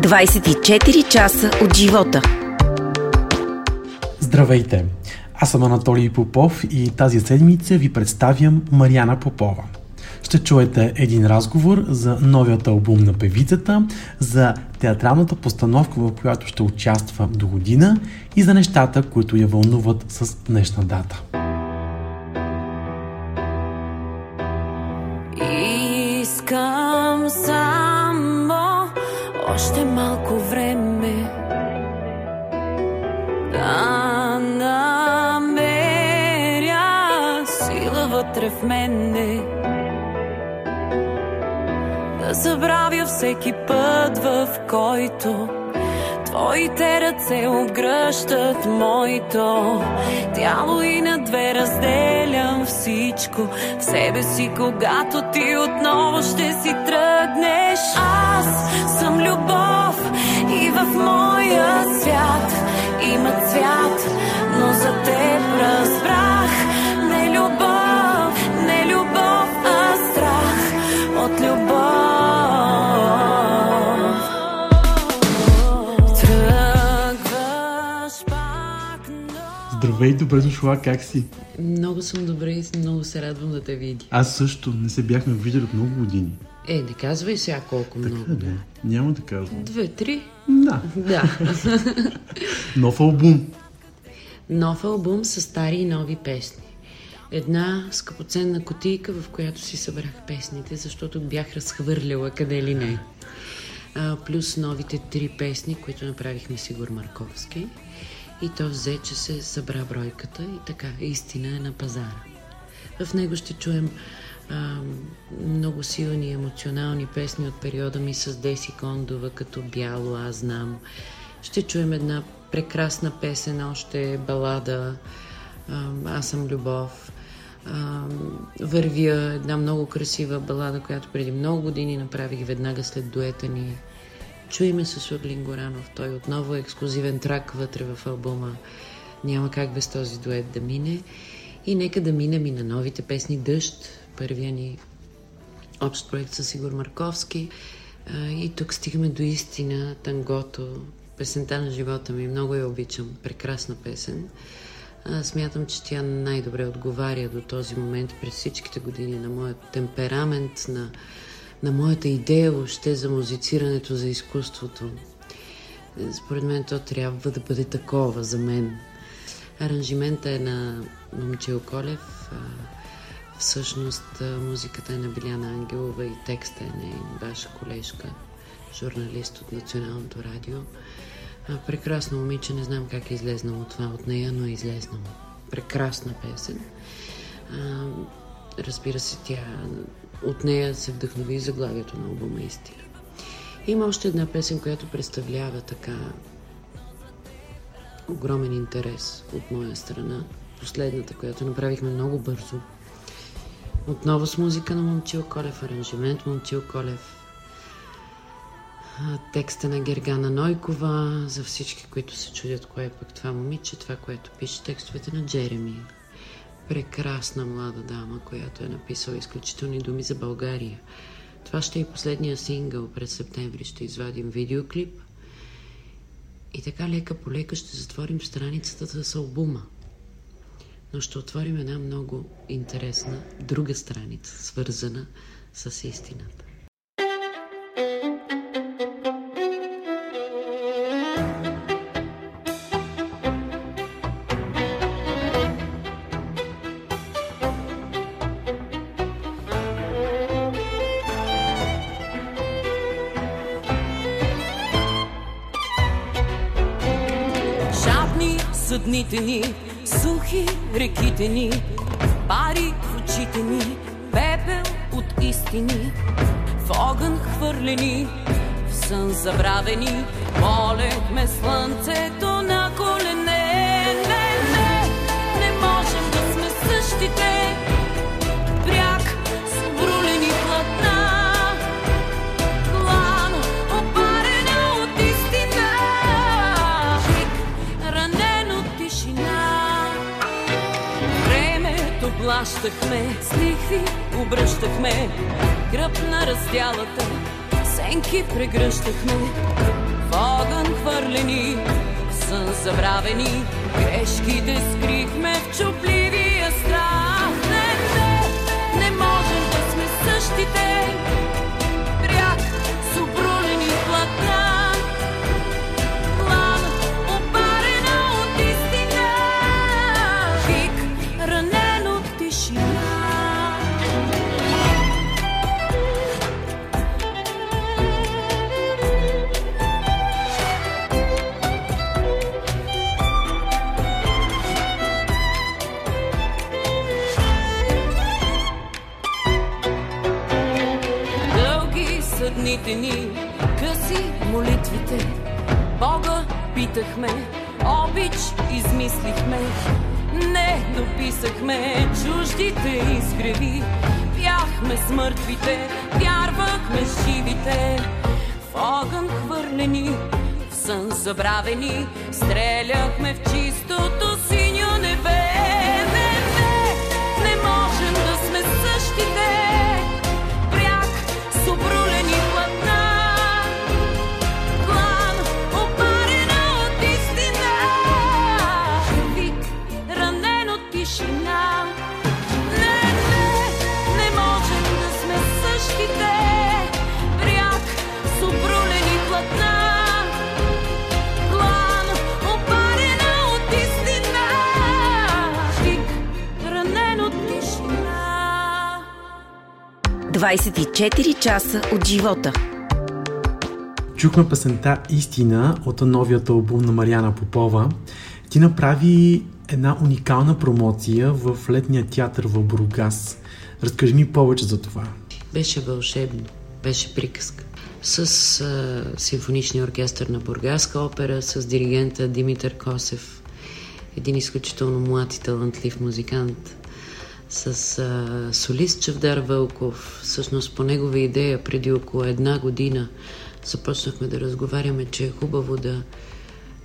24 часа от живота. Здравейте! Аз съм Анатолий Попов и тази седмица ви представям Мариана Попова. Ще чуете един разговор за новият албум на певицата, за театралната постановка, в която ще участва до година и за нещата, които я вълнуват с днешна дата. Искам само още малко време. Да намеря сила вътре в мене. Да забравя всеки път, в който Твоите ръце обгръщат моето тяло и на две разделям всичко в себе си, когато ти отново ще си тръгнеш. Аз съм любов и в моя свят има цвят, но за теб разбрах Здравей, добре дошла, как си? Много съм добре и много се радвам да те видя. Аз също не се бяхме виждали от много години. Е, не казвай сега колко много. Така да, няма да казвам. Две, три? Да, Да. нов албум. Нов албум с стари и нови песни. Една скъпоценна котийка, в която си събрах песните, защото бях разхвърляла къде ли не. А, плюс новите три песни, които направихме Сигур Марковски. И то взе, че се събра бройката и така, истина е на пазара. В него ще чуем а, много силни емоционални песни от периода ми с Деси Кондова, като Бяло, аз знам. Ще чуем една прекрасна песен, още балада а, Аз съм любов. А, вървя една много красива балада, която преди много години направих веднага след дуета ни. Чуй ме с Орлин Горанов. Той отново е ексклюзивен трак вътре в албума. Няма как без този дует да мине. И нека да минем и на новите песни Дъжд, първия ни общ проект с Игор Марковски. И тук стигаме до истина, тангото, песента на живота ми. Много я обичам. Прекрасна песен. Смятам, че тя най-добре отговаря до този момент през всичките години на моят темперамент, на, на моята идея въобще за музицирането, за изкуството. Според мен то трябва да бъде такова за мен. Аранжимента е на Момчил Колев, всъщност музиката е на Биляна Ангелова и текста е на ваша колежка, журналист от Националното радио. Прекрасно момиче, не знам как е излезнало това от нея, но е излезнало. Прекрасна песен. Разбира се, тя от нея се вдъхнови и заглавието на албума Истина. Има още една песен, която представлява така огромен интерес от моя страна. Последната, която направихме много бързо. Отново с музика на Момчил Колев, аранжимент Момчил Колев, текста на Гергана Нойкова, за всички, които се чудят кое е пък това момиче, това, което пише текстовете на Джереми. Прекрасна млада дама, която е написала изключителни думи за България. Това ще е последния сингъл. През септември ще извадим видеоклип. И така лека по лека ще затворим страницата с албума. Но ще отворим една много интересна друга страница, свързана с истината. Дните ни, сухи реките ни, пари в очите ни, пепел от истини, в огън хвърлени, в сън забравени, молехме слънцето на колене. плащахме с лихви, обръщахме гръб на раздялата, сенки прегръщахме, в огън хвърлени, в сън забравени, грешките скрихме в чупливия страх. Не, не, не можем да сме същите. Питахме, обич измислихме. Не дописахме чуждите изгреви. Бяхме с мъртвите, вярвахме с живите. В огън хвърлени, в сън забравени, стреляхме в 24 часа от живота. Чухме песента Истина от новият албум на Мариана Попова. Ти направи една уникална промоция в летния театър в Бургас. Разкажи ми повече за това. Беше вълшебно, беше приказка. С а, симфоничния оркестър на Бургаска опера, с диригента Димитър Косев, един изключително млад и талантлив музикант, с а, солист Чавдар Вълков. Всъщност по негова идея преди около една година започнахме да разговаряме, че е хубаво да,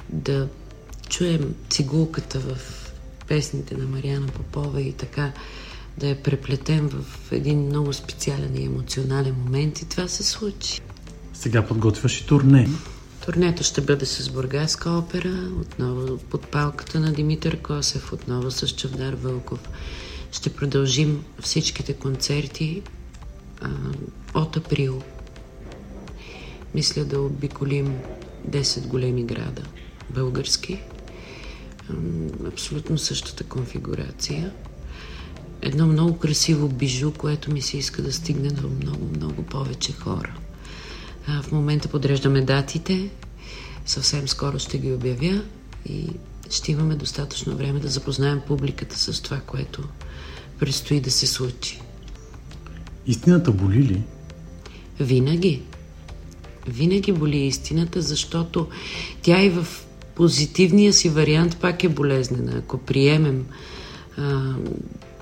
да чуем цигулката в песните на Мариана Попова и така да я преплетем в един много специален и емоционален момент и това се случи. Сега подготвяш и турне. Турнето ще бъде с Бургаска опера, отново под палката на Димитър Косев, отново с Чавдар Вълков. Ще продължим всичките концерти а, от април. Мисля да обиколим 10 големи града български. Абсолютно същата конфигурация. Едно много красиво бижу, което ми се иска да стигне до много, много повече хора. В момента подреждаме датите. Съвсем скоро ще ги обявя и ще имаме достатъчно време да запознаем публиката с това, което предстои да се случи. Истината боли ли? Винаги. Винаги боли истината, защото тя и в позитивния си вариант пак е болезнена. Ако приемем а,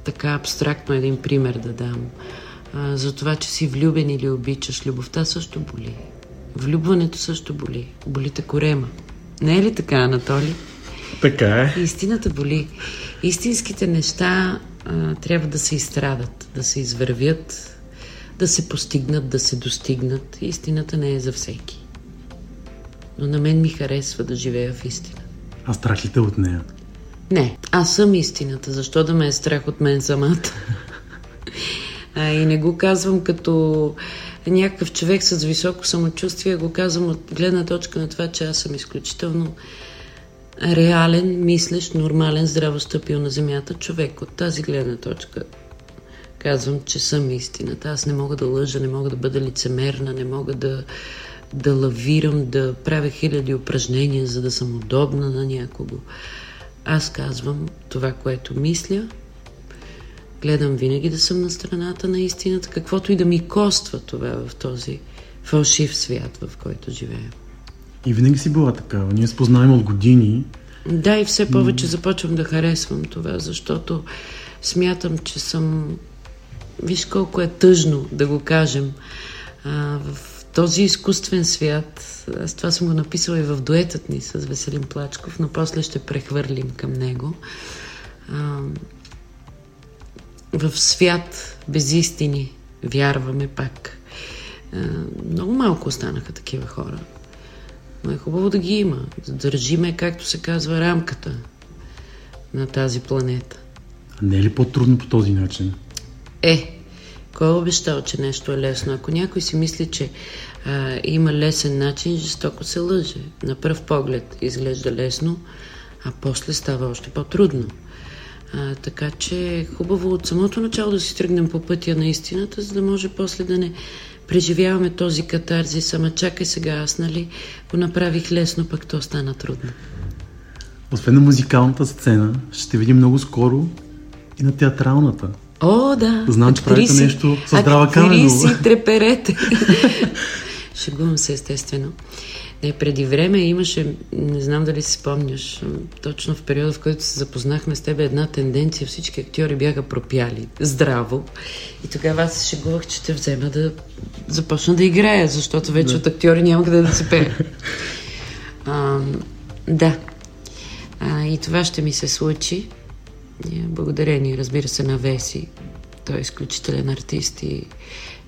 така абстрактно един пример да дам, а, за това, че си влюбен или обичаш, любовта също боли. Влюбването също боли. Болите корема. Не е ли така, Анатолий? Така е. Истината боли. Истинските неща а, трябва да се изстрадат, да се извървят, да се постигнат, да се достигнат. Истината не е за всеки. Но на мен ми харесва да живея в истина. А страх ли те от нея? Не, аз съм истината. Защо да ме е страх от мен самата? А, и не го казвам като някакъв човек с високо самочувствие, го казвам от гледна точка на това, че аз съм изключително реален, мислещ, нормален, здраво стъпил на земята човек. От тази гледна точка казвам, че съм истината. Аз не мога да лъжа, не мога да бъда лицемерна, не мога да, да лавирам, да правя хиляди упражнения, за да съм удобна на някого. Аз казвам това, което мисля. Гледам винаги да съм на страната на истината, каквото и да ми коства това в този фалшив свят, в който живеем. И винаги си била такава. Ние спознаем от години. Да, и все повече започвам да харесвам това, защото смятам, че съм... Виж колко е тъжно да го кажем. А, в този изкуствен свят, аз това съм го написала и в дуетът ни с Веселин Плачков, но после ще прехвърлим към него. А, в свят без истини вярваме пак. А, много малко останаха такива хора. Но е хубаво да ги има. Държиме, както се казва, рамката на тази планета. А не е ли по-трудно по този начин? Е, кой е обещал, че нещо е лесно? Ако някой си мисли, че а, има лесен начин, жестоко се лъже. На пръв поглед изглежда лесно, а после става още по-трудно. А, така че е хубаво от самото начало да си тръгнем по пътя на истината, за да може после да не преживяваме този катарзис. Ама чакай сега, аз нали го направих лесно, пък то стана трудно. Освен на музикалната сцена, ще видим много скоро и на театралната. О, да. Знам, че правите нещо с здрава камера. си треперете. Шегувам се, естествено. Не, преди време имаше, не знам дали си спомняш, точно в периода, в който се запознахме с тебе, една тенденция, всички актьори бяха пропяли здраво. И тогава аз се шегувах, че те взема да започна да играя, защото вече да. от актьори няма къде да се пее. А, да. А, и това ще ми се случи. Благодарение, разбира се, на Веси. Той е изключителен артист и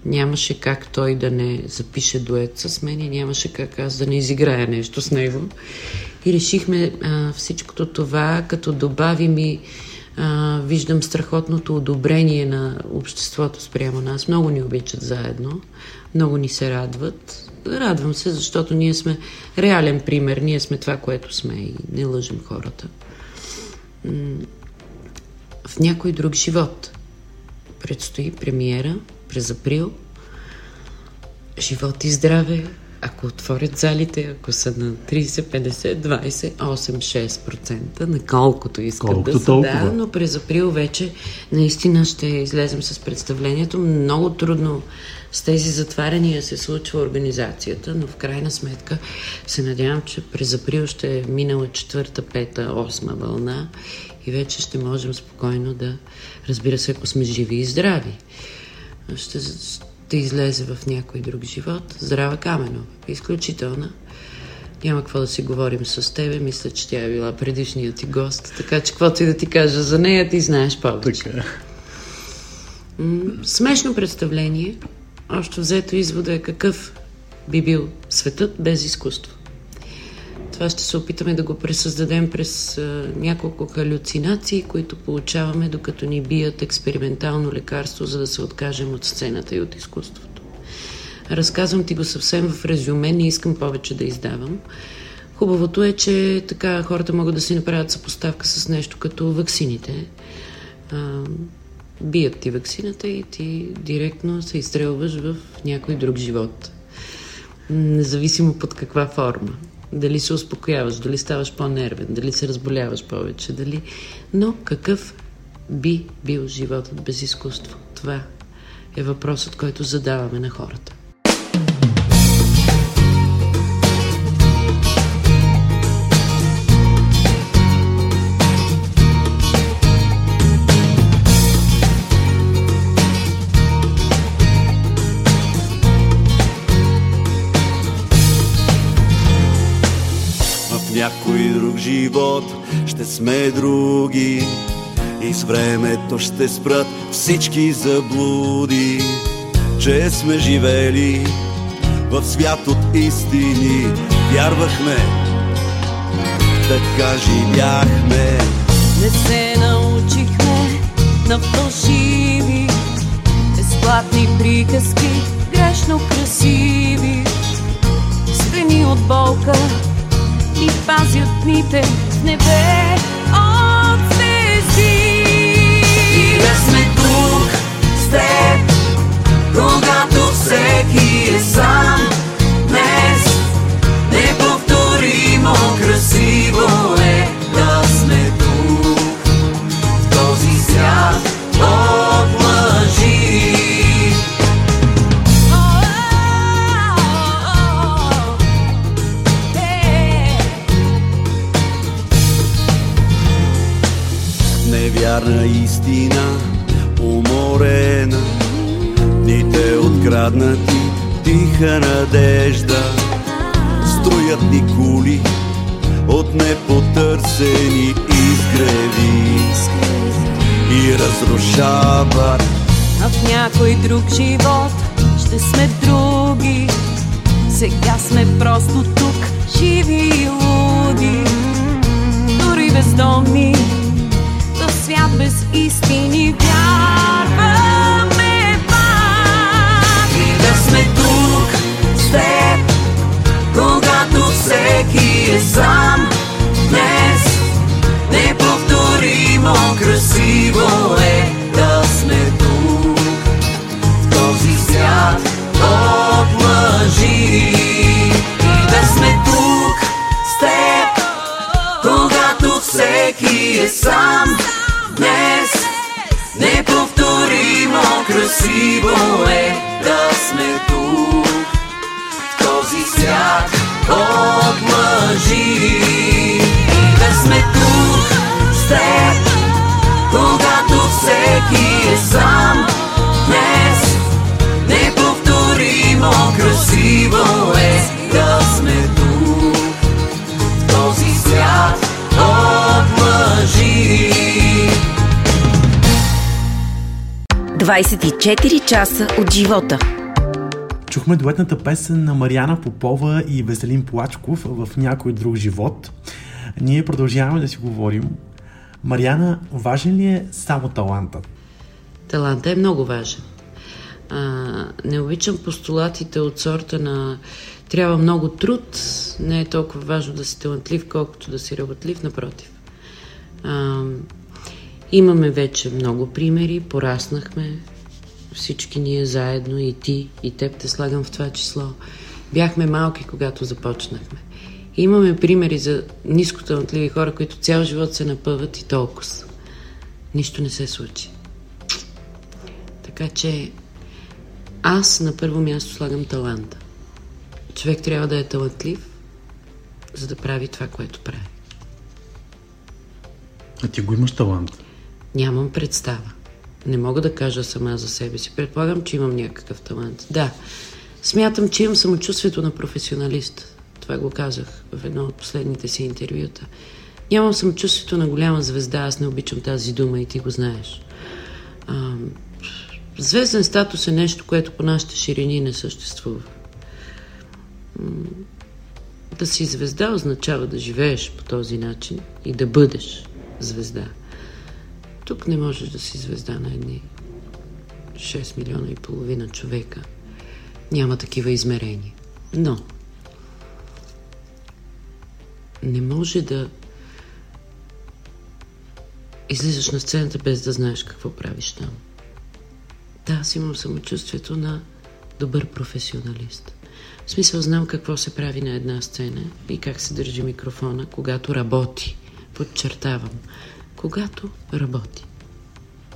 нямаше как той да не запише дует с мен и нямаше как аз да не изиграя нещо с него. И решихме а, всичкото това, като добавим и а, виждам страхотното одобрение на обществото спрямо нас. Много ни обичат заедно, много ни се радват. Радвам се, защото ние сме реален пример, ние сме това, което сме и не лъжим хората. В някой друг живот предстои премиера през април. Живот и здраве, ако отворят залите, ако са на 30, 50, 20, 8, 6%, на колкото искат Колкото да са, толкова. да, но през април вече наистина ще излезем с представлението. Много трудно с тези затваряния се случва организацията, но в крайна сметка се надявам, че през април ще е минала четвърта, пета, осма вълна и вече ще можем спокойно да, разбира се, ако сме живи и здрави, ще, ще излезе в някой друг живот. Здрава Камено, изключителна. Няма какво да си говорим с тебе. Мисля, че тя е била предишният ти гост. Така че, каквото и да ти кажа за нея, ти знаеш повече. Така. М- смешно представление. Още взето извода е какъв би бил светът без изкуство. Това ще се опитаме да го пресъздадем през няколко халюцинации, които получаваме, докато ни бият експериментално лекарство, за да се откажем от сцената и от изкуството. Разказвам ти го съвсем в резюме, не искам повече да издавам. Хубавото е, че така хората могат да си направят съпоставка с нещо като ваксините. Бият ти ваксината и ти директно се изстрелваш в някой друг живот. Независимо под каква форма. Дали се успокояваш, дали ставаш по-нервен, дали се разболяваш повече, дали... Но какъв би бил животът без изкуство? Това е въпросът, който задаваме на хората. Живот ще сме други и с времето ще спрат всички заблуди, че сме живели в свят от истини. Вярвахме, така живяхме. Не се научихме на фалшиви, безплатни приказки, грешно красиви. Страни от болка и пазят дните в небе от звезди. И да сме тук с теб, когато всеки е сам. Днес неповторимо красиво е да сме тук в този свят вярна истина, уморена, дните откраднати, тиха надежда, строят ни кули от непотърсени изгреви. И разрушават. А в някой друг живот ще сме други, сега сме просто тук, живи и луди, дори бездомни свят без истини вярваме пак. И да сме тук с теб, когато всеки е сам днес. Неповторимо красиво е да сме тук в този свят от лъжи. И да сме тук с теб, когато всеки е сам. Неповторимо красиво е да сме тук в този свят от лъжи и да сме тук с теб, когато всеки е сам днес. Неповторимо красиво е 24 часа от живота. Чухме дуетната песен на Мариана Попова и Веселин Плачков в някой друг живот. Ние продължаваме да си говорим. Мариана, важен ли е само талантът? Талантът е много важен. А, не обичам постулатите от сорта на трябва много труд, не е толкова важно да си талантлив, колкото да си работлив, напротив. А, имаме вече много примери, пораснахме, всички ние заедно, и ти, и теб те слагам в това число. Бяхме малки, когато започнахме. Имаме примери за нискоталантливи хора, които цял живот се напъват и толкова. Нищо не се случи. Така че аз на първо място слагам таланта. Човек трябва да е талантлив, за да прави това, което прави. А ти го имаш талант. Нямам представа. Не мога да кажа сама за себе си. Предполагам, че имам някакъв талант. Да, смятам, че имам самочувствието на професионалист. Това го казах в едно от последните си интервюта. Нямам самочувствието на голяма звезда. Аз не обичам тази дума и ти го знаеш. А, звезден статус е нещо, което по нашите ширини не съществува. Да си звезда означава да живееш по този начин и да бъдеш звезда. Тук не можеш да си звезда на едни 6 милиона и половина човека. Няма такива измерения. Но не може да излизаш на сцената без да знаеш какво правиш там. Да, аз имам самочувствието на добър професионалист. В смисъл знам какво се прави на една сцена и как се държи микрофона, когато работи. Подчертавам. Когато работи.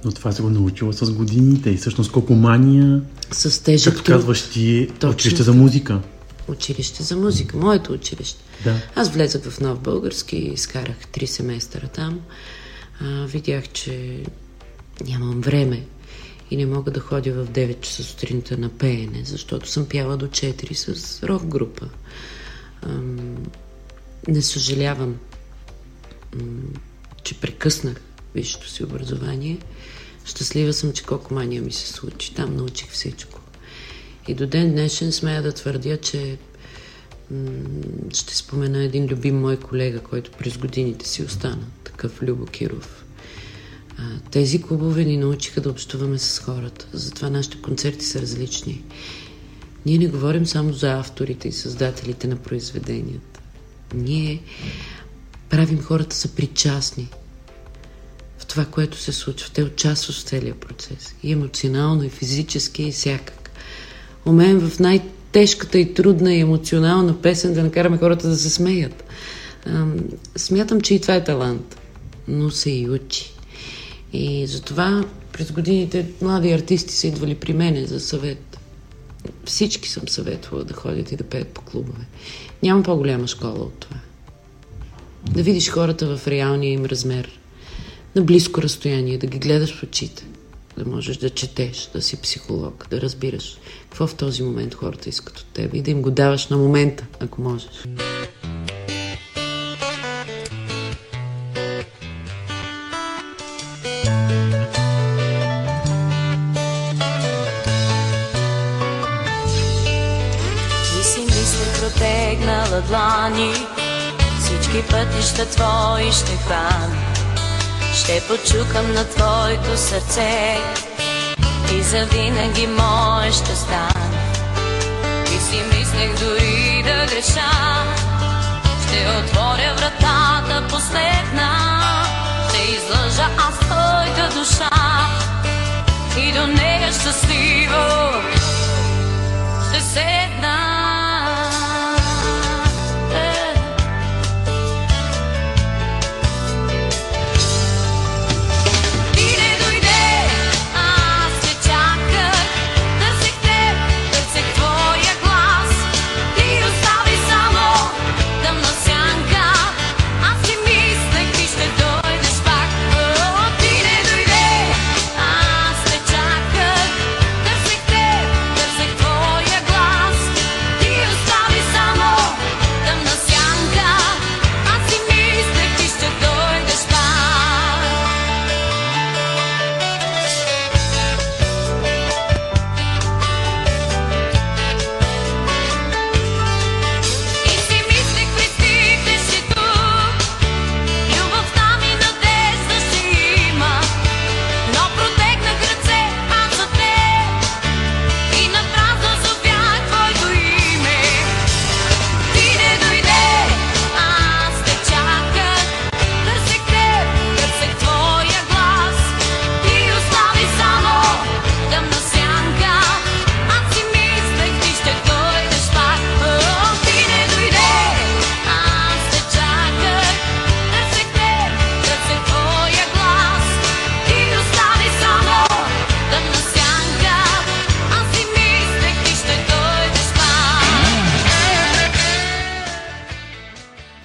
Но това се го научила с годините и всъщност колко мания, С тежък както казваш ти, Точно училище за музика. Училище за музика, моето училище. Да. Аз влезах в Нов Български, изкарах три семестъра там. А, видях, че нямам време и не мога да ходя в 9 часа сутринта на пеене, защото съм пяла до 4 с рок група. Ам, не съжалявам, че прекъснах висшето си образование. Щастлива съм, че колко мания ми се случи. Там научих всичко. И до ден днешен смея да твърдя, че ще спомена един любим мой колега, който през годините си остана, такъв Любо Киров. Тези клубове ни научиха да общуваме с хората, затова нашите концерти са различни. Ние не говорим само за авторите и създателите на произведенията. Ние правим хората са причастни в това, което се случва. Те участват в целия процес. И емоционално, и физически, и всякак. Умеем в най-тежката и трудна и емоционална песен да накараме хората да се смеят. Ам, Смятам, че и това е талант, но се и учи. И затова през годините млади артисти са идвали при мене за съвет. Всички съм съветвала да ходят и да пеят по клубове. Няма по-голяма школа от това. Да видиш хората в реалния им размер, на близко разстояние, да ги гледаш в очите, да можеш да четеш, да си психолог, да разбираш какво в този момент хората искат от теб и да им го даваш на момента, ако можеш. И си мислех протегнала длани Всички пътища твои ще хвана. Ще почукам на твоето сърце И завинаги мое ще стане. И си мислех дори да греша Ще отворя вратата последна. Ще излъжа аз твоята душа И до нея щастливо Ще седна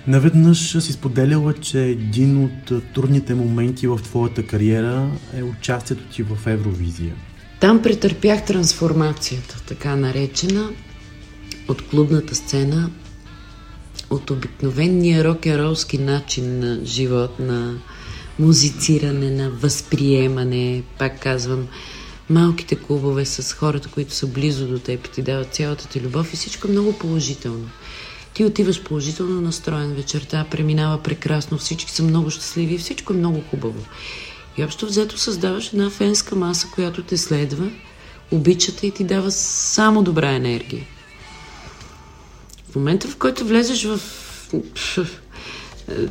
Наведнъж си споделяла, че един от трудните моменти в твоята кариера е участието ти в Евровизия. Там претърпях трансформацията, така наречена, от клубната сцена, от обикновения рок-н-ролски начин на живот, на музициране, на възприемане, пак казвам, малките клубове с хората, които са близо до теб и ти дават цялата ти любов и всичко е много положително. Ти отиваш положително настроен вечерта, преминава прекрасно, всички са много щастливи всичко е много хубаво. И общо взето създаваш една фенска маса, която те следва, обичате и ти дава само добра енергия. В момента, в който влезеш в...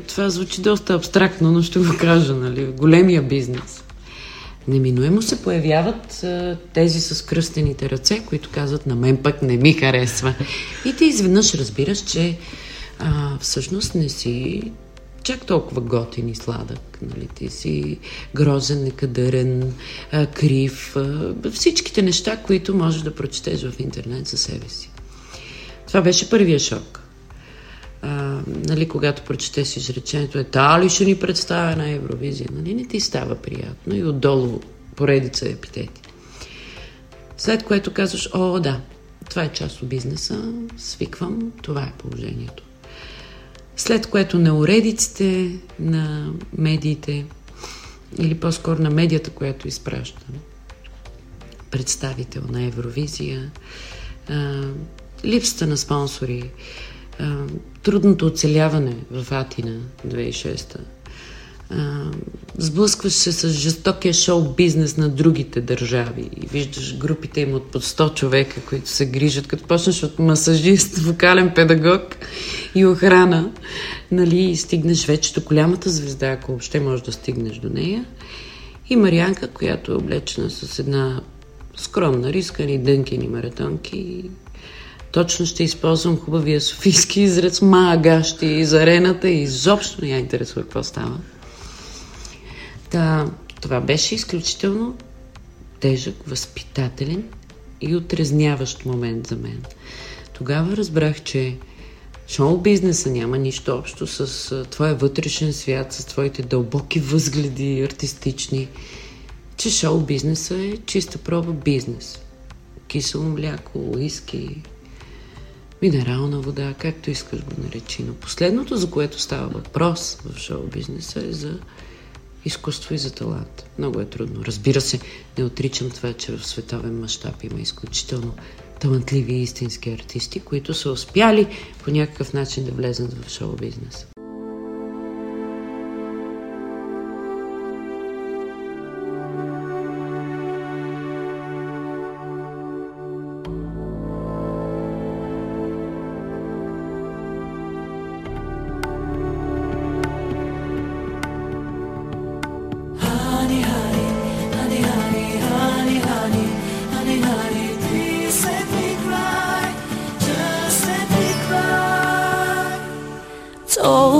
Това звучи доста абстрактно, но ще го кажа, нали? Големия бизнес. Неминуемо се появяват а, тези с кръстените ръце, които казват на мен пък не ми харесва. И ти изведнъж разбираш, че а, всъщност не си чак толкова готин и сладък. Нали? Ти си грозен, некадърен, а, крив. А, всичките неща, които можеш да прочетеш в интернет за себе си. Това беше първия шок. Нали, когато прочетеш изречението е та ли ще ни представя на Евровизия, нали, не ти става приятно и отдолу поредица епитети. След което казваш, о, да, това е част от бизнеса, свиквам, това е положението. След което на уредиците на медиите, или по-скоро на медията, която изпраща представител на Евровизия, а, липсата на спонсори, а, трудното оцеляване в Атина 2006 а, сблъскваш се с жестокия шоу-бизнес на другите държави и виждаш групите им от под 100 човека, които се грижат, като почнеш от масажист, вокален педагог и охрана, нали, и стигнеш вече до голямата звезда, ако въобще можеш да стигнеш до нея. И Марианка, която е облечена с една скромна рискани дънкини маратонки. Точно ще използвам хубавия софийски израз мага ще из арената и изобщо не я интересува какво става. Та, това беше изключително тежък, възпитателен и отрезняващ момент за мен. Тогава разбрах, че шоу-бизнеса няма нищо общо с твоя вътрешен свят, с твоите дълбоки възгледи, артистични, че шоу-бизнеса е чиста проба бизнес. Кисело мляко, уиски, минерална вода, както искаш го наречи. Но последното, за което става въпрос в шоу-бизнеса е за изкуство и за талант. Много е трудно. Разбира се, не отричам това, че в световен мащаб има изключително талантливи истински артисти, които са успяли по някакъв начин да влезнат в шоу-бизнеса.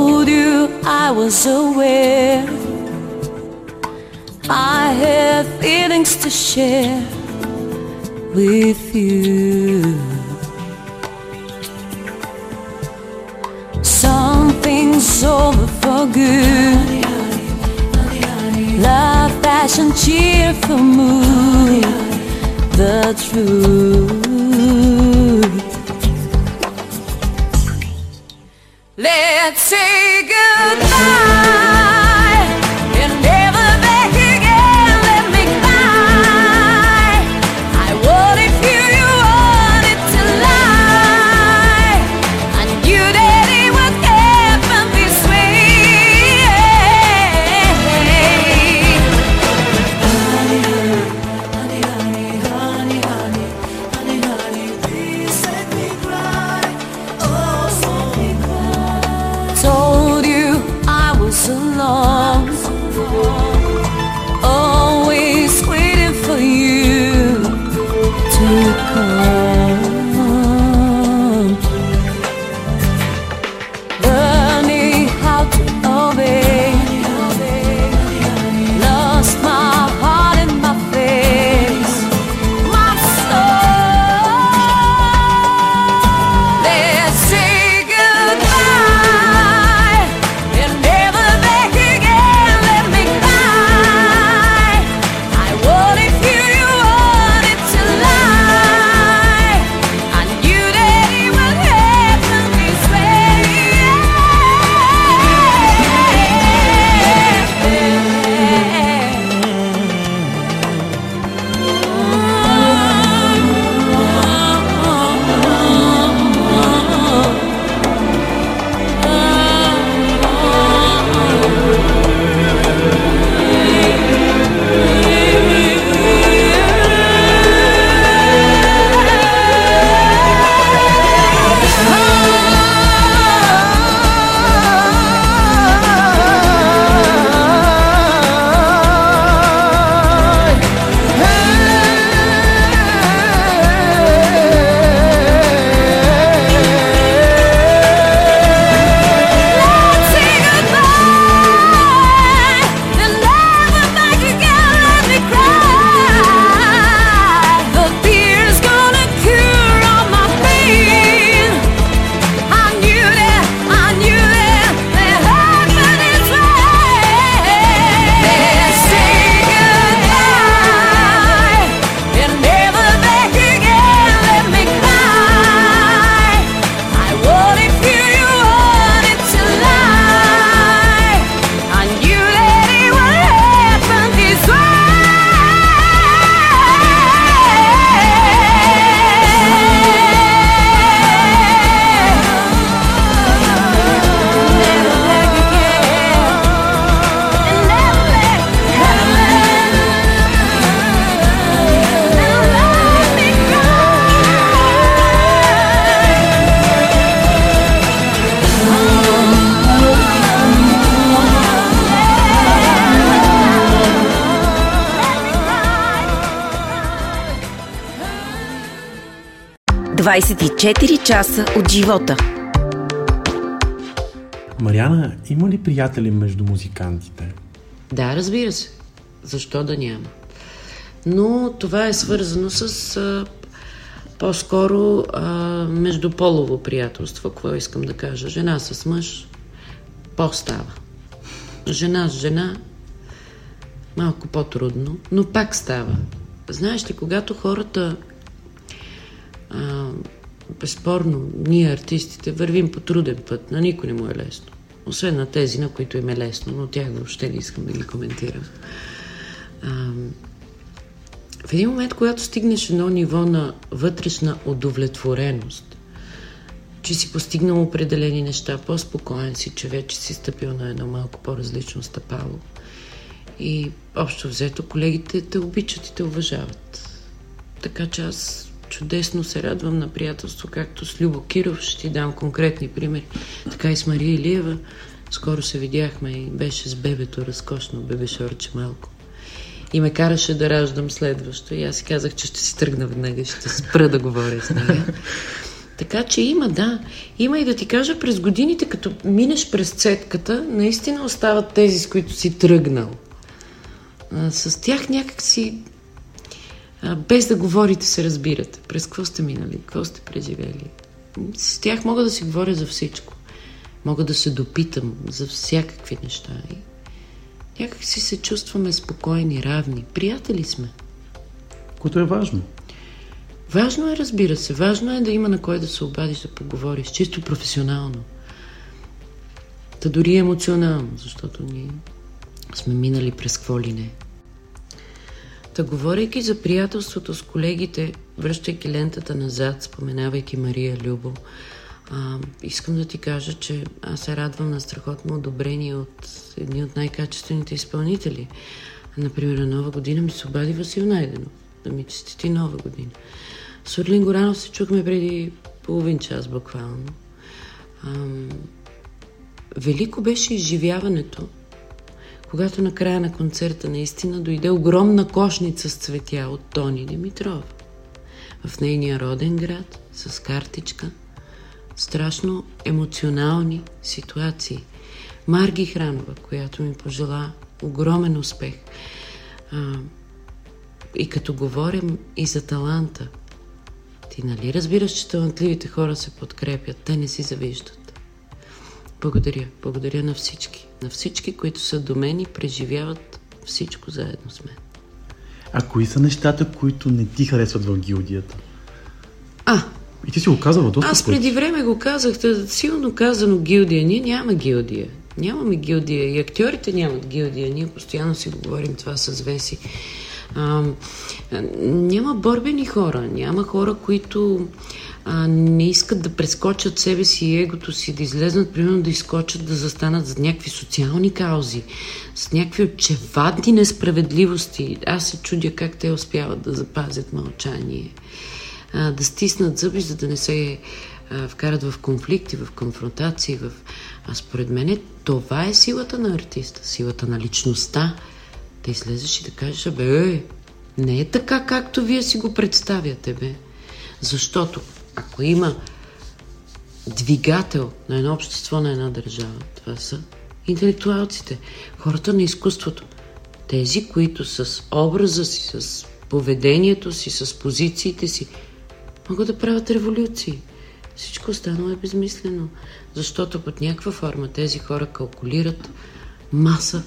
Told you I was aware. I have feelings to share with you. Something's over for good. Love, passion, cheerful mood. The truth. Let's say goodbye. Часа от живота. Мариана, има ли приятели между музикантите? Да, разбира се. Защо да няма? Но това е свързано с а, по-скоро а, междуполово приятелство. Какво искам да кажа? Жена с мъж по-става. Жена с жена малко по-трудно, но пак става. Знаеш ли, когато хората безспорно, ние артистите вървим по труден път. На никой не му е лесно. Освен на тези, на които им е лесно, но тях въобще не искам да ги коментирам. А, в един момент, когато стигнеш едно ниво на вътрешна удовлетвореност, че си постигнал определени неща, по-спокоен си, че вече си стъпил на едно малко по-различно стъпало. И общо взето колегите те обичат и те уважават. Така че аз чудесно се радвам на приятелство, както с Любо Киров, ще ти дам конкретни примери, така и с Мария Илиева. Скоро се видяхме и беше с бебето разкошно, бебешорче малко. И ме караше да раждам следващо. И аз си казах, че ще си тръгна веднага, ще спра да говоря с нея. Така че има, да. Има и да ти кажа, през годините, като минеш през цетката, наистина остават тези, с които си тръгнал. А, с тях някак си, без да говорите, се разбирате. През какво сте минали, какво сте преживели. С тях мога да си говоря за всичко. Мога да се допитам за всякакви неща. И някак си се чувстваме спокойни, равни. Приятели сме. Което е важно. Важно е, разбира се. Важно е да има на кой да се обадиш, да поговориш. Чисто професионално. Та дори емоционално, защото ние сме минали през какво ли не. Та говорейки за приятелството с колегите, връщайки лентата назад, споменавайки Мария Любо, а, искам да ти кажа, че аз се радвам на страхотно одобрение от едни от най-качествените изпълнители. Например, на Нова година ми се обади Васил Найденов да ми честити Нова година. С Орлин Горанов се чухме преди половин час буквално. Ам, велико беше изживяването, когато на края на концерта наистина дойде огромна кошница с цветя от Тони Димитров. В нейния роден град, с картичка, страшно емоционални ситуации. Марги Хранова, която ми пожела огромен успех. А, и като говорим и за таланта, ти нали разбираш, че талантливите хора се подкрепят, те не си завиждат. Благодаря, благодаря на всички, на всички, които са до мен и преживяват всичко заедно с мен. А кои са нещата, които не ти харесват в гилдията? А, И ти си го казала доста аз преди време го казах, силно казано гилдия. Ние няма гилдия. Нямаме гилдия. И актьорите нямат гилдия. Ние постоянно си говорим това с Веси. А, няма борбени хора. Няма хора, които а, не искат да прескочат себе си и егото си, да излезнат, примерно да изкочат, да застанат за някакви социални каузи, с някакви очевадни несправедливости. Аз се чудя как те успяват да запазят мълчание а, да стиснат зъби, за да не се а, вкарат в конфликти, в конфронтации. В... А според мен това е силата на артиста, силата на личността. Да излезеш и да кажеш, бе, не е така, както вие си го представяте, бе. Защото ако има двигател на едно общество, на една държава, това са интелектуалците, хората на изкуството. Тези, които с образа си, с поведението си, с позициите си, могат да правят революции. Всичко останало е безмислено, защото под някаква форма тези хора калкулират маса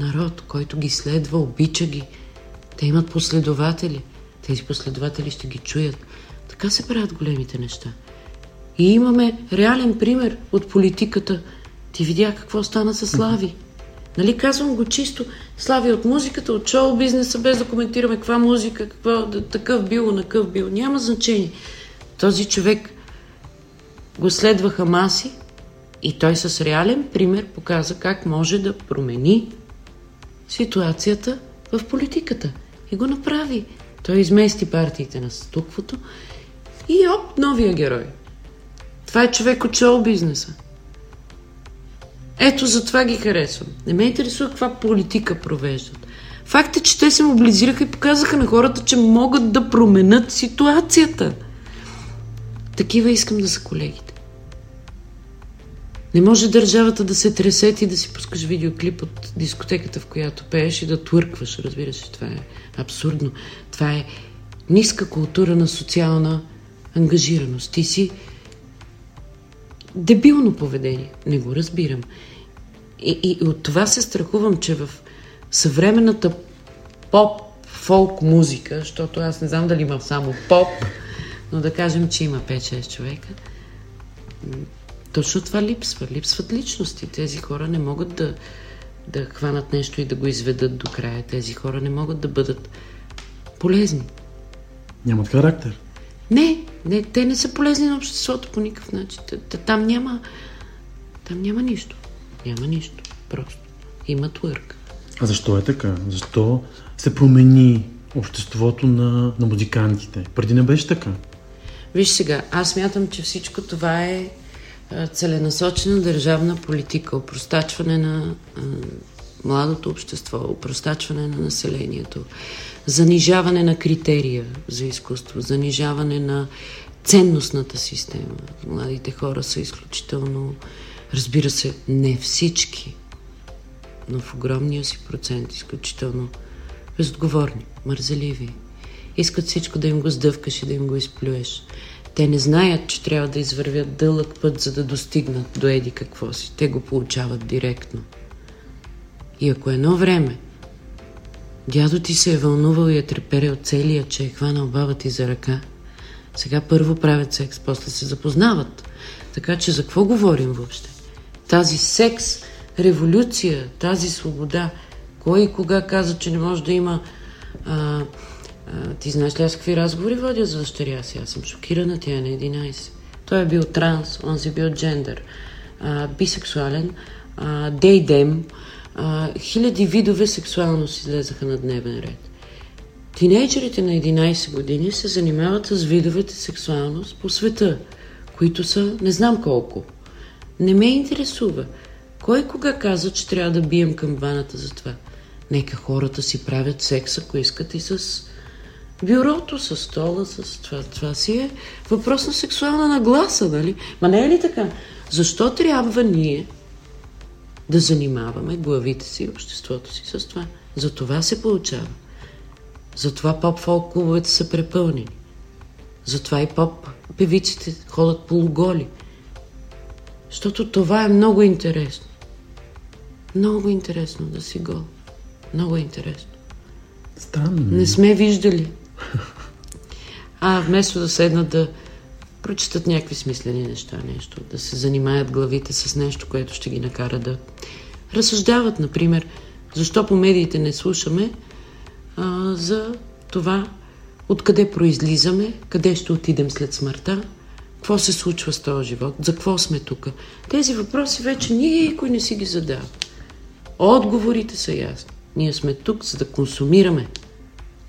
народ, който ги следва, обича ги. Те имат последователи. Тези последователи ще ги чуят. Така се правят големите неща. И имаме реален пример от политиката. Ти видя какво стана с Слави. Нали казвам го чисто. Слави от музиката, от шоу бизнеса, без да коментираме каква музика, какво да, такъв бил, накъв бил. Няма значение. Този човек го следваха маси и той с реален пример показа как може да промени ситуацията в политиката. И го направи. Той измести партиите на стуквото и оп, новия герой. Това е човек от шоу бизнеса. Ето за това ги харесвам. Не ме интересува каква политика провеждат. Факт е, че те се мобилизираха и показаха на хората, че могат да променят ситуацията. Такива искам да са колегите. Не може държавата да се тресе и да си пускаш видеоклип от дискотеката, в която пееш и да твъркваш. Разбираш, това е абсурдно. Това е ниска култура на социална ангажираност. Ти си дебилно поведение. Не го разбирам. И, и от това се страхувам, че в съвременната поп, фолк музика, защото аз не знам дали има само поп, но да кажем, че има 5-6 човека, точно това липсва. Липсват личности. Тези хора не могат да, да хванат нещо и да го изведат до края. Тези хора не могат да бъдат полезни. Нямат характер. Не, не, те не са полезни на обществото по никакъв начин. Там няма, там няма нищо. Няма нищо. Просто. Има твърк. А защо е така? Защо се промени обществото на, на музикантите? Преди не беше така. Виж сега, аз смятам, че всичко това е целенасочена държавна политика, опростачване на младото общество, опростачване на населението, занижаване на критерия за изкуство, занижаване на ценностната система. Младите хора са изключително, разбира се, не всички, но в огромния си процент изключително безотговорни, мързеливи. Искат всичко да им го сдъвкаш и да им го изплюеш. Те не знаят, че трябва да извървят дълъг път, за да достигнат до еди какво си. Те го получават директно. И ако едно време дядо ти се е вълнувал и е треперел целия, че е хванал баба ти за ръка, сега първо правят секс, после се запознават. Така че за какво говорим въобще? Тази секс, революция, тази свобода, кой и кога каза, че не може да има а, а, ти знаеш ли аз какви разговори водя за дъщеря си? Аз съм шокирана, тя е на 11. Той е бил транс, он си бил джендър, а, бисексуален, а, дейдем, а, хиляди видове сексуалност излезаха на дневен ред. Тинейджерите на 11 години се занимават с видовете сексуалност по света, които са не знам колко. Не ме интересува. Кой кога каза, че трябва да бием камбаната за това? Нека хората си правят секс, ако искат и с бюрото, с стола, с това. Това си е въпрос на сексуална нагласа, нали? Ма не е ли така? Защо трябва ние да занимаваме главите си и обществото си с това? За това се получава. Затова поп-фолк клубовете са препълнени. Затова и поп певиците ходят полуголи. Защото това е много интересно. Много интересно да си гол. Много интересно. Странно. Не сме виждали. А вместо да седнат да прочитат някакви смислени неща, нещо, да се занимаят главите с нещо, което ще ги накара да разсъждават, например, защо по медиите не слушаме а, за това откъде произлизаме, къде ще отидем след смъртта, какво се случва с този живот, за какво сме тук. Тези въпроси вече никой не си ги задава. Отговорите са ясни. Ние сме тук, за да консумираме,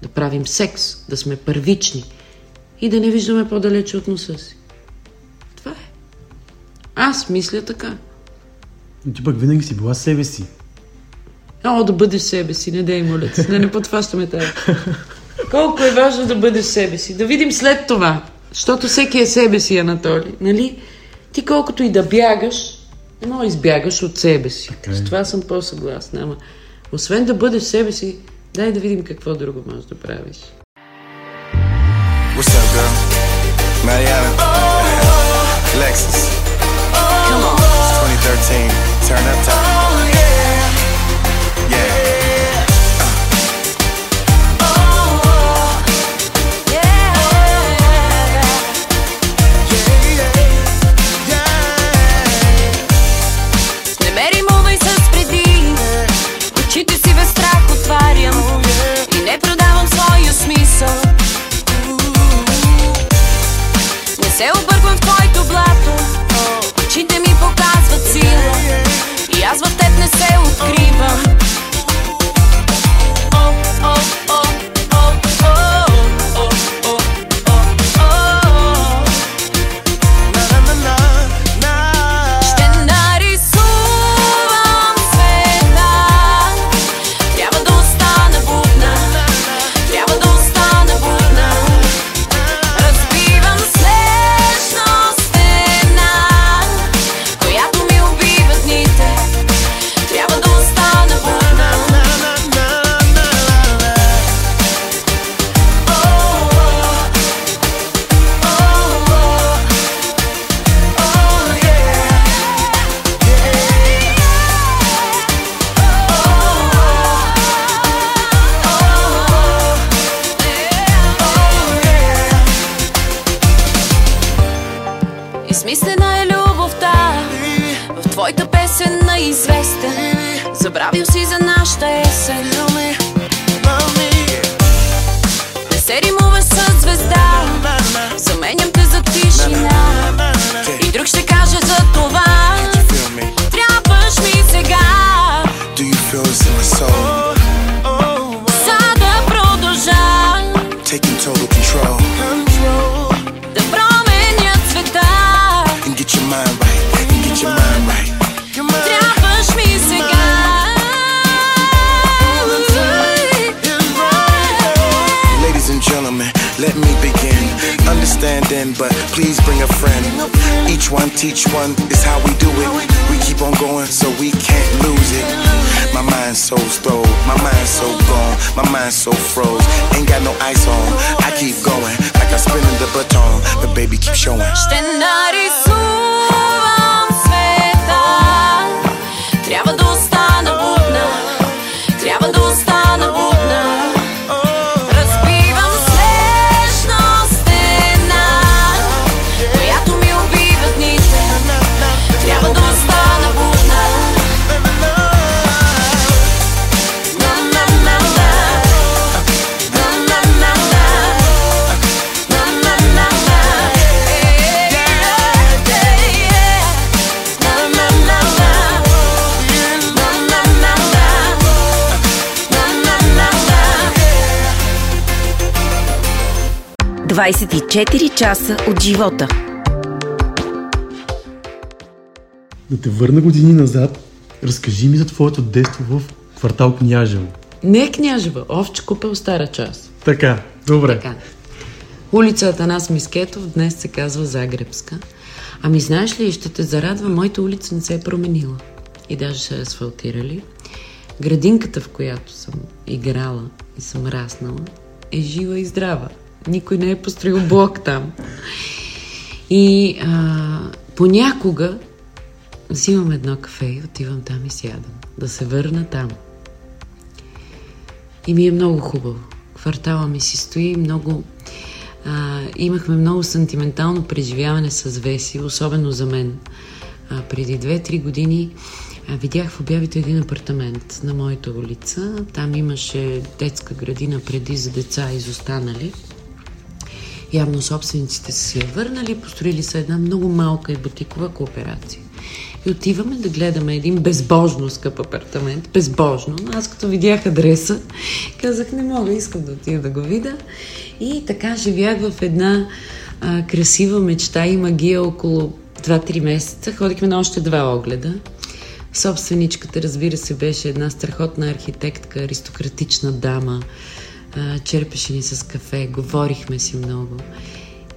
да правим секс, да сме първични и да не виждаме по-далече от носа си. Това е. Аз мисля така. Ти пък винаги си била себе си. О, да бъдеш себе си, не дей, моля се, да не подфащаме тази. Колко е важно да бъдеш себе си. Да видим след това. Защото всеки е себе си, Анатолий. Нали? Ти колкото и да бягаш, не може избягаш от себе си. е. С това съм по-съгласна. Ама, освен да бъдеш себе си, дай да видим какво друго можеш да правиш. What's up, girl? Mariana. Oh, oh. Lexus. Come on. It's 2013. Turn up time. Please bring a friend. Each one teach one is how we do it. We keep on going so we can't lose it. My mind's so stole, my mind's so gone, my mind's so froze. Ain't got no ice on. I keep going like I'm spinning the baton, The baby keep showing. 24 часа от живота. Да те върна години назад, разкажи ми за твоето детство в квартал Княжево. Не Княжева, Овче купел стара част. Така, добре. Така. Улица Атанас Мискетов днес се казва Загребска. Ами знаеш ли, ще те зарадва, моята улица не се е променила. И даже са асфалтирали. Градинката, в която съм играла и съм раснала, е жива и здрава. Никой не е построил блок там. И а, понякога взимам едно кафе и отивам там и сядам. Да се върна там. И ми е много хубаво. Квартала ми си стои много... А, имахме много сантиментално преживяване с Веси, особено за мен. А, преди 2-3 години а, видях в обявите един апартамент на моята улица. Там имаше детска градина преди за деца изостанали. Явно собствениците са си я върнали, построили са една много малка и бутикова кооперация. И отиваме да гледаме един безбожно скъп апартамент. Безбожно. Но аз като видях адреса, казах, не мога, искам да отида да го видя. И така живях в една а, красива мечта и магия около 2-3 месеца. Ходихме на още два огледа. Собственичката, разбира се, беше една страхотна архитектка, аристократична дама. А, черпеше ни с кафе, говорихме си много.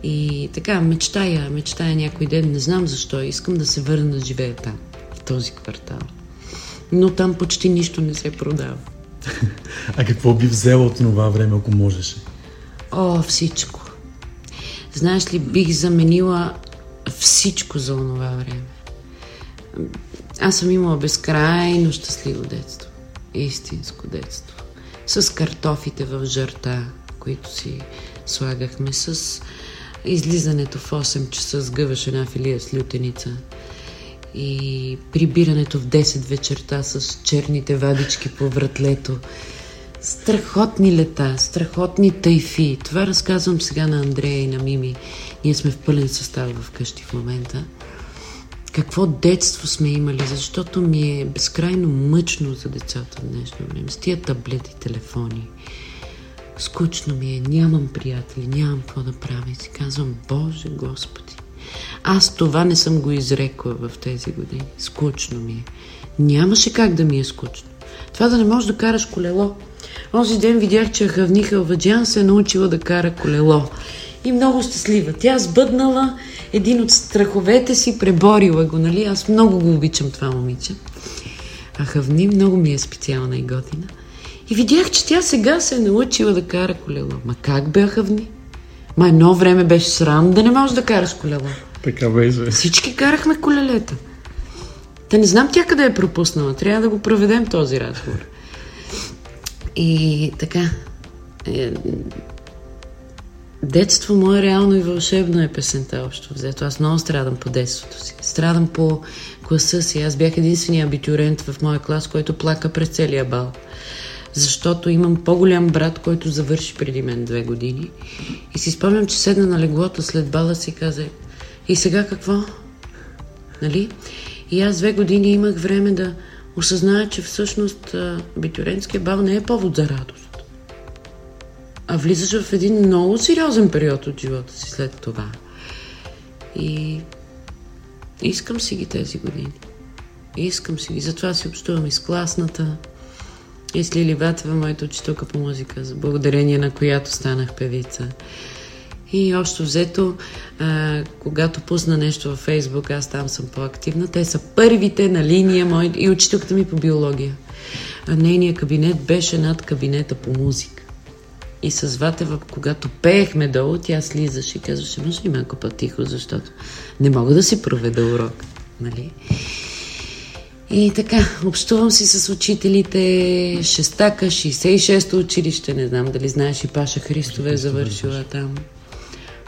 И така, мечтая, мечтая някой ден, не знам защо, искам да се върна да живея там, в този квартал. Но там почти нищо не се продава. А какво би взела от това време, ако можеше? О, всичко. Знаеш ли, бих заменила всичко за онова време. Аз съм имала безкрайно щастливо детство. Истинско детство. С картофите в жарта, които си слагахме, с излизането в 8 часа с гъваш една филия с лютеница и прибирането в 10 вечерта с черните вадички по вратлето. Страхотни лета, страхотни тайфи. Това разказвам сега на Андрея и на Мими. Ние сме в пълен състав вкъщи в момента. Какво детство сме имали, защото ми е безкрайно мъчно за децата в днешно време. С тия таблети, телефони. Скучно ми е, нямам приятели, нямам какво да правя. И си казвам, Боже Господи, аз това не съм го изрекла в тези години. Скучно ми е. Нямаше как да ми е скучно. Това да не можеш да караш колело. Онзи ден видях, че Хавниха Алваджан се е научила да кара колело. И много щастлива. Тя сбъднала един от страховете си, преборила го, нали? Аз много го обичам това момиче. А Хавни много ми е специална и готина. И видях, че тя сега се е научила да кара колело. Ма как бяха в ни? Ма едно време беше срам да не можеш да караш колело. Така беше. Всички карахме колелета. Та не знам тя къде е пропуснала. Трябва да го проведем този разговор. И така. Е, детство мое реално и вълшебно е песента общо взето. Аз много страдам по детството си. Страдам по класа си. Аз бях единствения абитюрент в моя клас, който плака през целия бал защото имам по-голям брат, който завърши преди мен две години. И си спомням, че седна на леглото след бала си и каза, и сега какво? Нали? И аз две години имах време да осъзная, че всъщност абитурентския бал не е повод за радост. А влизаш в един много сериозен период от живота си след това. И искам си ги тези години. Искам си ги. Затова си общувам и с класната, и с Лили Батева, моята учителка по музика, за благодарение на която станах певица. И общо взето, а, когато пусна нещо във Фейсбук, аз там съм по-активна, те са първите на линия мои, и учителката ми по биология. А нейният кабинет беше над кабинета по музика. И с Ватева, когато пеехме долу, тя слизаше и казваше, може ли малко по-тихо, защото не мога да си проведа урок. Нали? И така, общувам си с учителите, шестака, 66-то училище, не знам дали знаеш и Паша Христове е завършила там.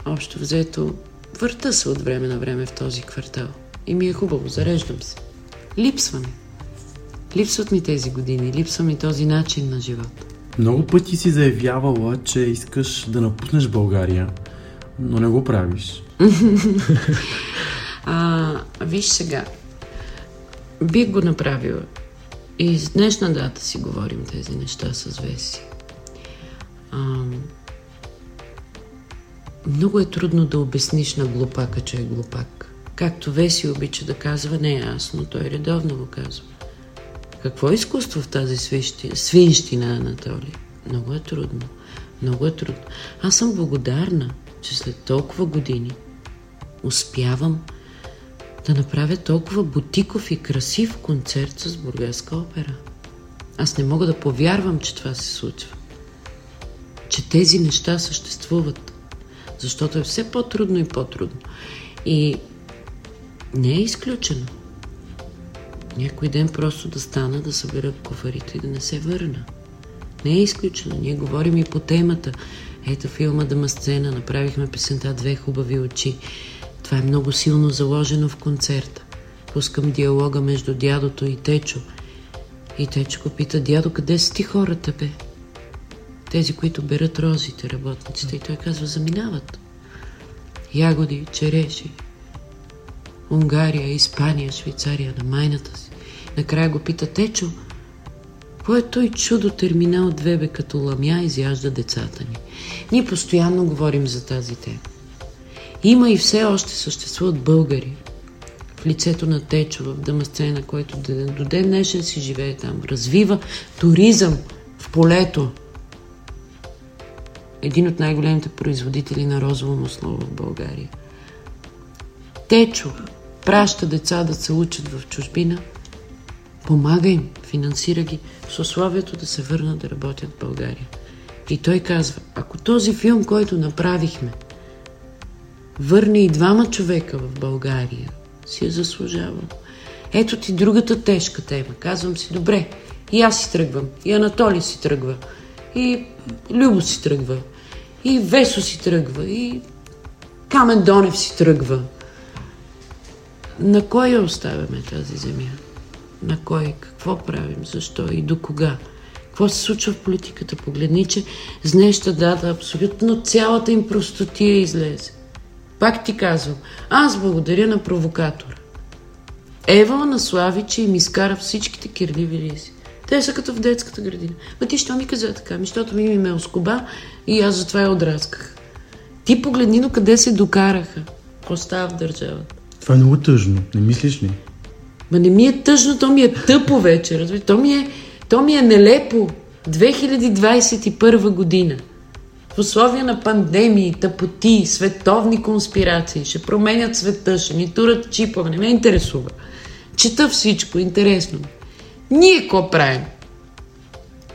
Общо взето, върта се от време на време в този квартал. И ми е хубаво, зареждам се. Липсва ми. Липсват ми тези години, липсва ми този начин на живот. Много пъти си заявявала, че искаш да напуснеш България, но не го правиш. а, виж сега, бих го направила. И с днешна дата си говорим тези неща с Веси. А, много е трудно да обясниш на глупака, че е глупак. Както Веси обича да казва, не е ясно, той редовно го казва. Какво е изкуство в тази свинщина, свинщина Анатолий? Много е трудно. Много е трудно. Аз съм благодарна, че след толкова години успявам да направя толкова бутиков и красив концерт с Бургаска опера. Аз не мога да повярвам, че това се случва. Че тези неща съществуват. Защото е все по-трудно и по-трудно. И не е изключено. Някой ден просто да стана, да събера куфарите и да не се върна. Не е изключено. Ние говорим и по темата. Ето филма Дама сцена, направихме песента Две хубави очи. Това е много силно заложено в концерта. Пускам диалога между дядото и Течо. И Течко пита, дядо, къде са ти хората, бе? Тези, които берат розите, работниците. И той казва, заминават. Ягоди, череши, Унгария, Испания, Швейцария, на майната си. Накрая го пита Течо, кой е той чудо терминал две бе като ламя изяжда децата ни? Ние постоянно говорим за тази тема. Има и все още съществуват българи в лицето на Течо в Дамасцена, който до ден днешен си живее там. Развива туризъм в полето. Един от най-големите производители на розово масло в България. Течо праща деца да се учат в чужбина, помага им, финансира ги с условието да се върнат да работят в България. И той казва, ако този филм, който направихме, върне и двама човека в България, си е заслужавал. Ето ти другата тежка тема. Казвам си, добре, и аз си тръгвам, и Анатолий си тръгва, и Любо си тръгва, и Весо си тръгва, и Камен Донев си тръгва. На кой я оставяме тази земя? На кой? Какво правим? Защо? И до кога? Какво се случва в политиката? Погледни, че с днешна дата абсолютно цялата им простотия излезе. Пак ти казвам, аз благодаря на провокатора. Ева на Славича им изкара всичките кирливи ризи. Те са като в детската градина. Ма ти що ми каза така? Ми, защото ми ме оскоба и аз затова я отрасках. Ти погледни, но къде се докараха. Какво става в държавата? Това е много тъжно, не мислиш ли? Ма не ми е тъжно, то ми е тъпо вече. То ми е, то ми е нелепо. 2021 година. В условия на пандемии, тъпоти, световни конспирации, ще променят света, ще ни турат чипове, не ме интересува. Чета всичко, интересно. Ние какво правим?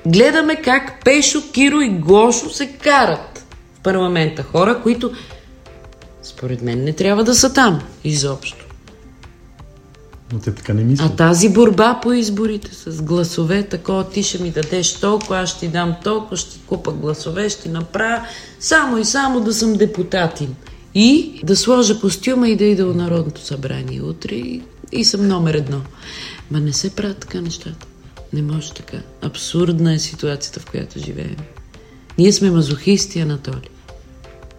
Гледаме как Пешо, Киро и Гошо се карат в парламента. Хора, които според мен не трябва да са там изобщо. Но те така не мислят. А тази борба по изборите с гласове, такова ти ще ми дадеш толкова, аз ще ти дам толкова, ще купа гласове, ще направя само и само да съм депутатин. И да сложа костюма и да ида в Народното събрание утре и, и съм номер едно. Ма не се правят така нещата. Не може така. Абсурдна е ситуацията, в която живеем. Ние сме мазохисти, Анатолий.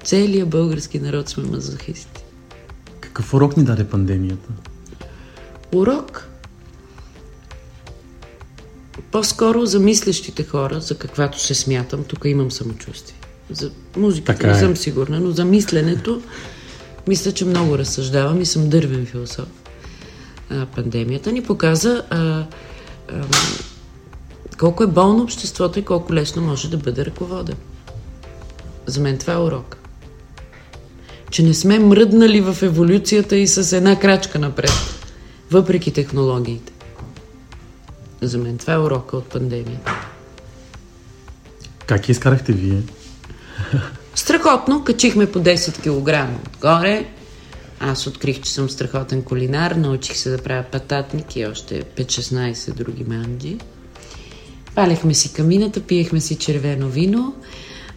Целият български народ сме мазохисти. Какъв урок ни даде пандемията? Урок? По-скоро за мислещите хора, за каквато се смятам, тук имам самочувствие. За музиката не е. съм сигурна, но за мисленето мисля, че много разсъждавам и съм дървен философ. А, пандемията ни показа а, а, колко е болно обществото и колко лесно може да бъде ръководен. За мен това е урок. Че не сме мръднали в еволюцията и с една крачка напред, въпреки технологиите. За мен това е урока от пандемията. Как я изкарахте вие? Страхотно, качихме по 10 кг отгоре. Аз открих, че съм страхотен кулинар, научих се да правя пататник и още 5-16 други манджи. Палехме си камината, пиехме си червено вино.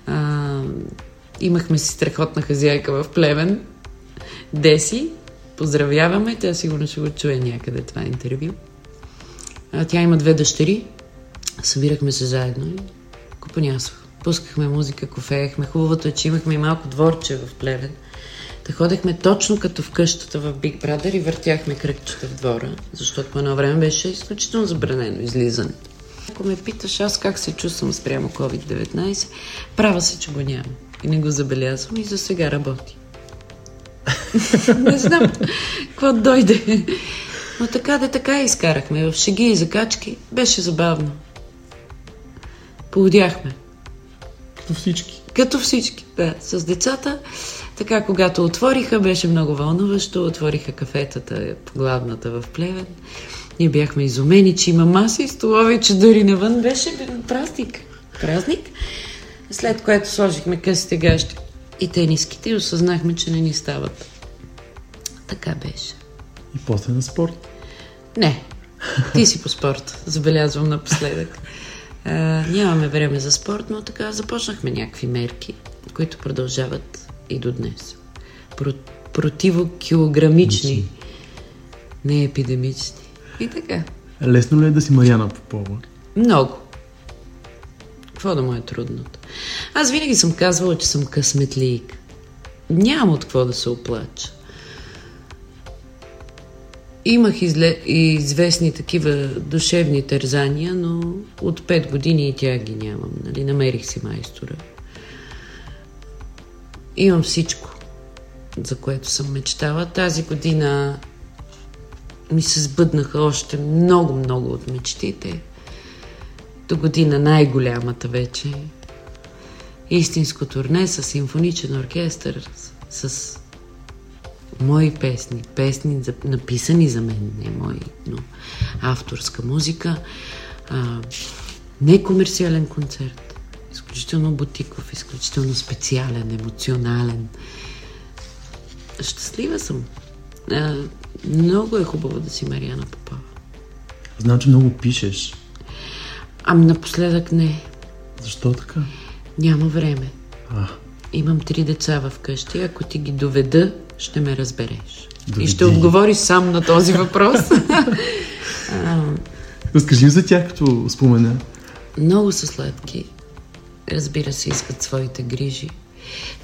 А, имахме си страхотна хазяйка в Плевен. Деси, поздравяваме, тя сигурно ще го чуе някъде това интервю. А, тя има две дъщери. Събирахме се заедно и купонясвах. Пускахме музика, кофеехме. Хубавото е, че имахме и малко дворче в Плевен. Да ходехме точно като в къщата в Big Brother и въртяхме кръгчета в двора, защото по едно време беше изключително забранено излизането. Ако ме питаш аз как се чувствам спрямо COVID-19, права се, че го няма. И не го забелязвам и за сега работи. не знам какво дойде. Но така да така изкарахме. В шеги и закачки беше забавно. Поудяхме. Като всички. Като всички, да. С децата. Така, когато отвориха, беше много вълнуващо. Отвориха кафетата по главната в Плевен. Ние бяхме изумени, че има маси и столове, че дори навън беше празник. Празник. След което сложихме късите гащи и тениските и осъзнахме, че не ни стават. Така беше. И после на спорт. Не. Ти си по спорт, забелязвам напоследък. А, нямаме време за спорт, но така започнахме някакви мерки, които продължават и до днес. Про, противокилограмични, не епидемични. И така. Лесно ли е да си Мариана Попова? Много. Какво да му е трудното? Аз винаги съм казвала, че съм късметлик. Нямам от какво да се оплача. Имах изле... известни такива душевни тързания, но от 5 години и тя ги нямам. Нали? Намерих си майстора. Имам всичко, за което съм мечтала. Тази година ми се сбъднаха още много-много от мечтите. До година най-голямата вече. Истинско турне с симфоничен оркестър, с, с мои песни, песни написани за мен, не мои, но авторска музика. А, некомерциален концерт. Изключително бутиков, изключително специален, емоционален. Щастлива съм. А, много е хубаво да си Мариана Попова. Знам, че много пишеш. Ами напоследък не. Защо така? Няма време. А, Имам три деца в къщи. Ако ти ги доведа, ще ме разбереш. Доведи И ще ги. отговориш сам на този въпрос. разкажи за тях, като спомена. много са сладки. Разбира се, искат своите грижи.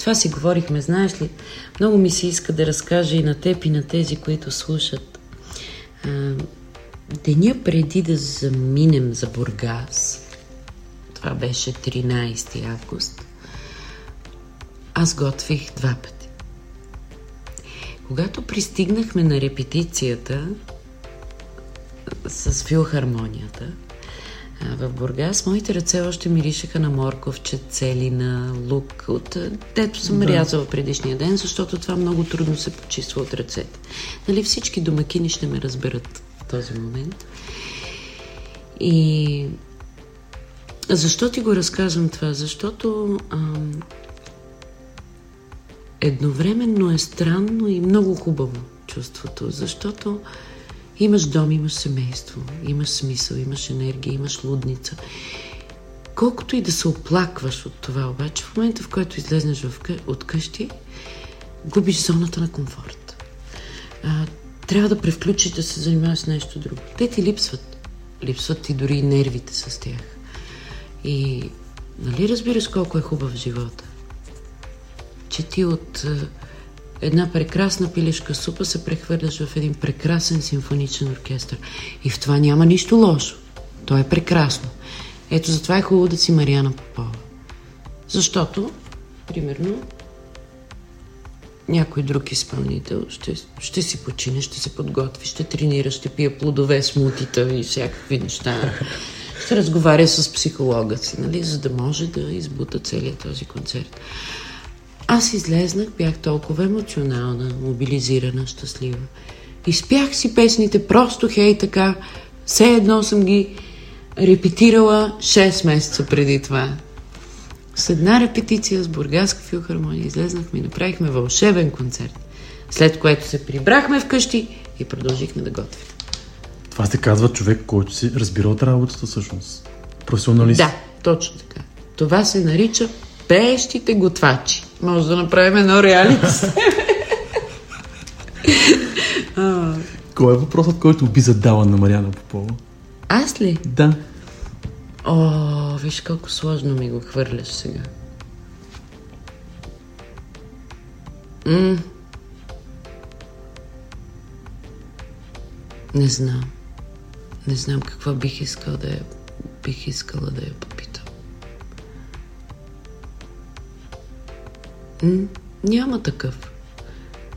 Това си говорихме, знаеш ли, много ми се иска да разкажа и на теб и на тези, които слушат. Деня преди да заминем за Бургас, това беше 13 август, аз готвих два пъти. Когато пристигнахме на репетицията с филхармонията, в Бургас, моите ръце още миришеха на морковче, целина, лук, от дето съм да. рязала предишния ден, защото това много трудно се почиства от ръцете. Нали всички домакини ще ме разберат този момент. И защо ти го разказвам това? Защото ам, едновременно е странно и много хубаво чувството, защото имаш дом, имаш семейство, имаш смисъл, имаш енергия, имаш лудница. Колкото и да се оплакваш от това, обаче, в момента, в който излезнеш от къщи, губиш зоната на комфорт. А, трябва да превключиш да се занимаваш с нещо друго. Те ти липсват. Липсват ти дори и нервите с тях. И нали разбираш колко е хубав живота? Че ти от а, една прекрасна пилешка супа се прехвърляш в един прекрасен симфоничен оркестър. И в това няма нищо лошо. То е прекрасно. Ето затова е хубаво да си Мариана Попова. Защото, примерно, някой друг изпълнител ще, ще си почине, ще се подготви, ще тренира, ще пие плодове, смутита и всякакви неща. Ще разговаря с психолога си, нали, за да може да избута целият този концерт. Аз излезнах, бях толкова емоционална, мобилизирана, щастлива. Изпях си песните просто хей така, все едно съм ги репетирала 6 месеца преди това. С една репетиция с Бургаска филхармония излезнахме и направихме вълшебен концерт. След което се прибрахме вкъщи и продължихме да готвим. Това се казва човек, който си разбира от работата всъщност. Професионалист. Да, точно така. Това се нарича пеещите готвачи. Може да направим едно реалити. Кой е въпросът, който би задала на Мариана Попова? Аз ли? Да. О, виж колко сложно ми го хвърляш сега. М- Не знам. Не знам какво бих искал да я... Бих искала да я попитам. М- няма такъв.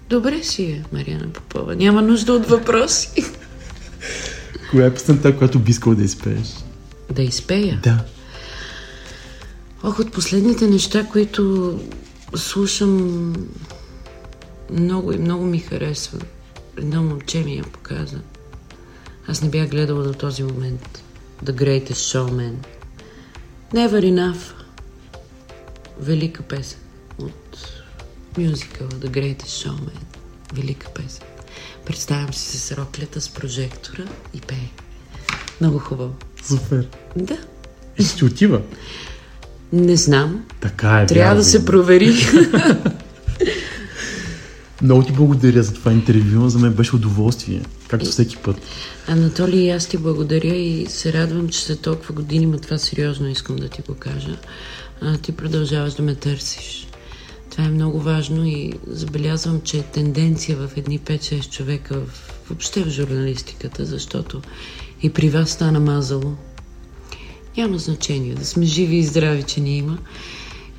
Добре си е, Мариана Попова. Няма нужда от въпроси. Коя е песента, която би искал да изпееш? Да изпея. Да. Ох, от последните неща, които слушам много и много ми харесва. Едно момче ми я показа. Аз не бях гледала до този момент. The Greatest Showman. Never Enough. Велика песен от мюзикъла The Greatest Showman. Велика песен. Представям си се с роклята с прожектора и пее. Много хубаво. Супер. Да. И ще отива. Не знам. Така е. Трябва вярно. да се провери. Много ти благодаря за това интервю. За мен беше удоволствие. Както всеки път. Анатолий, аз ти благодаря и се радвам, че след толкова години, ма това сериозно искам да ти го кажа. А, ти продължаваш да ме търсиш. Това е много важно и забелязвам, че е тенденция в едни 5-6 човека в, въобще в журналистиката, защото и при вас стана мазало. Няма значение да сме живи и здрави, че ни има.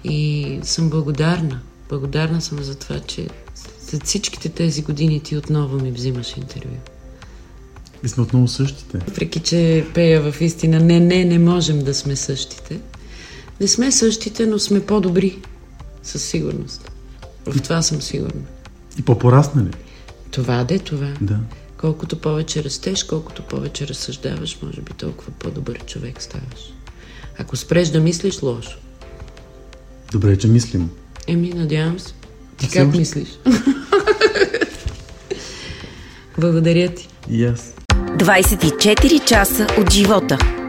И съм благодарна. Благодарна съм за това, че след всичките тези години ти отново ми взимаш интервю. И сме отново същите. Въпреки, че пея в истина, не, не, не можем да сме същите. Не сме същите, но сме по-добри. Със сигурност. В това съм сигурна. И по-пораснали. Това де това. Да. Колкото повече растеш, колкото повече разсъждаваш, може би толкова по-добър човек ставаш. Ако спреш да мислиш, лошо. Добре, че мислим. Еми, надявам се. Ти как още- мислиш? Благодаря ти. И аз. 24 часа от живота.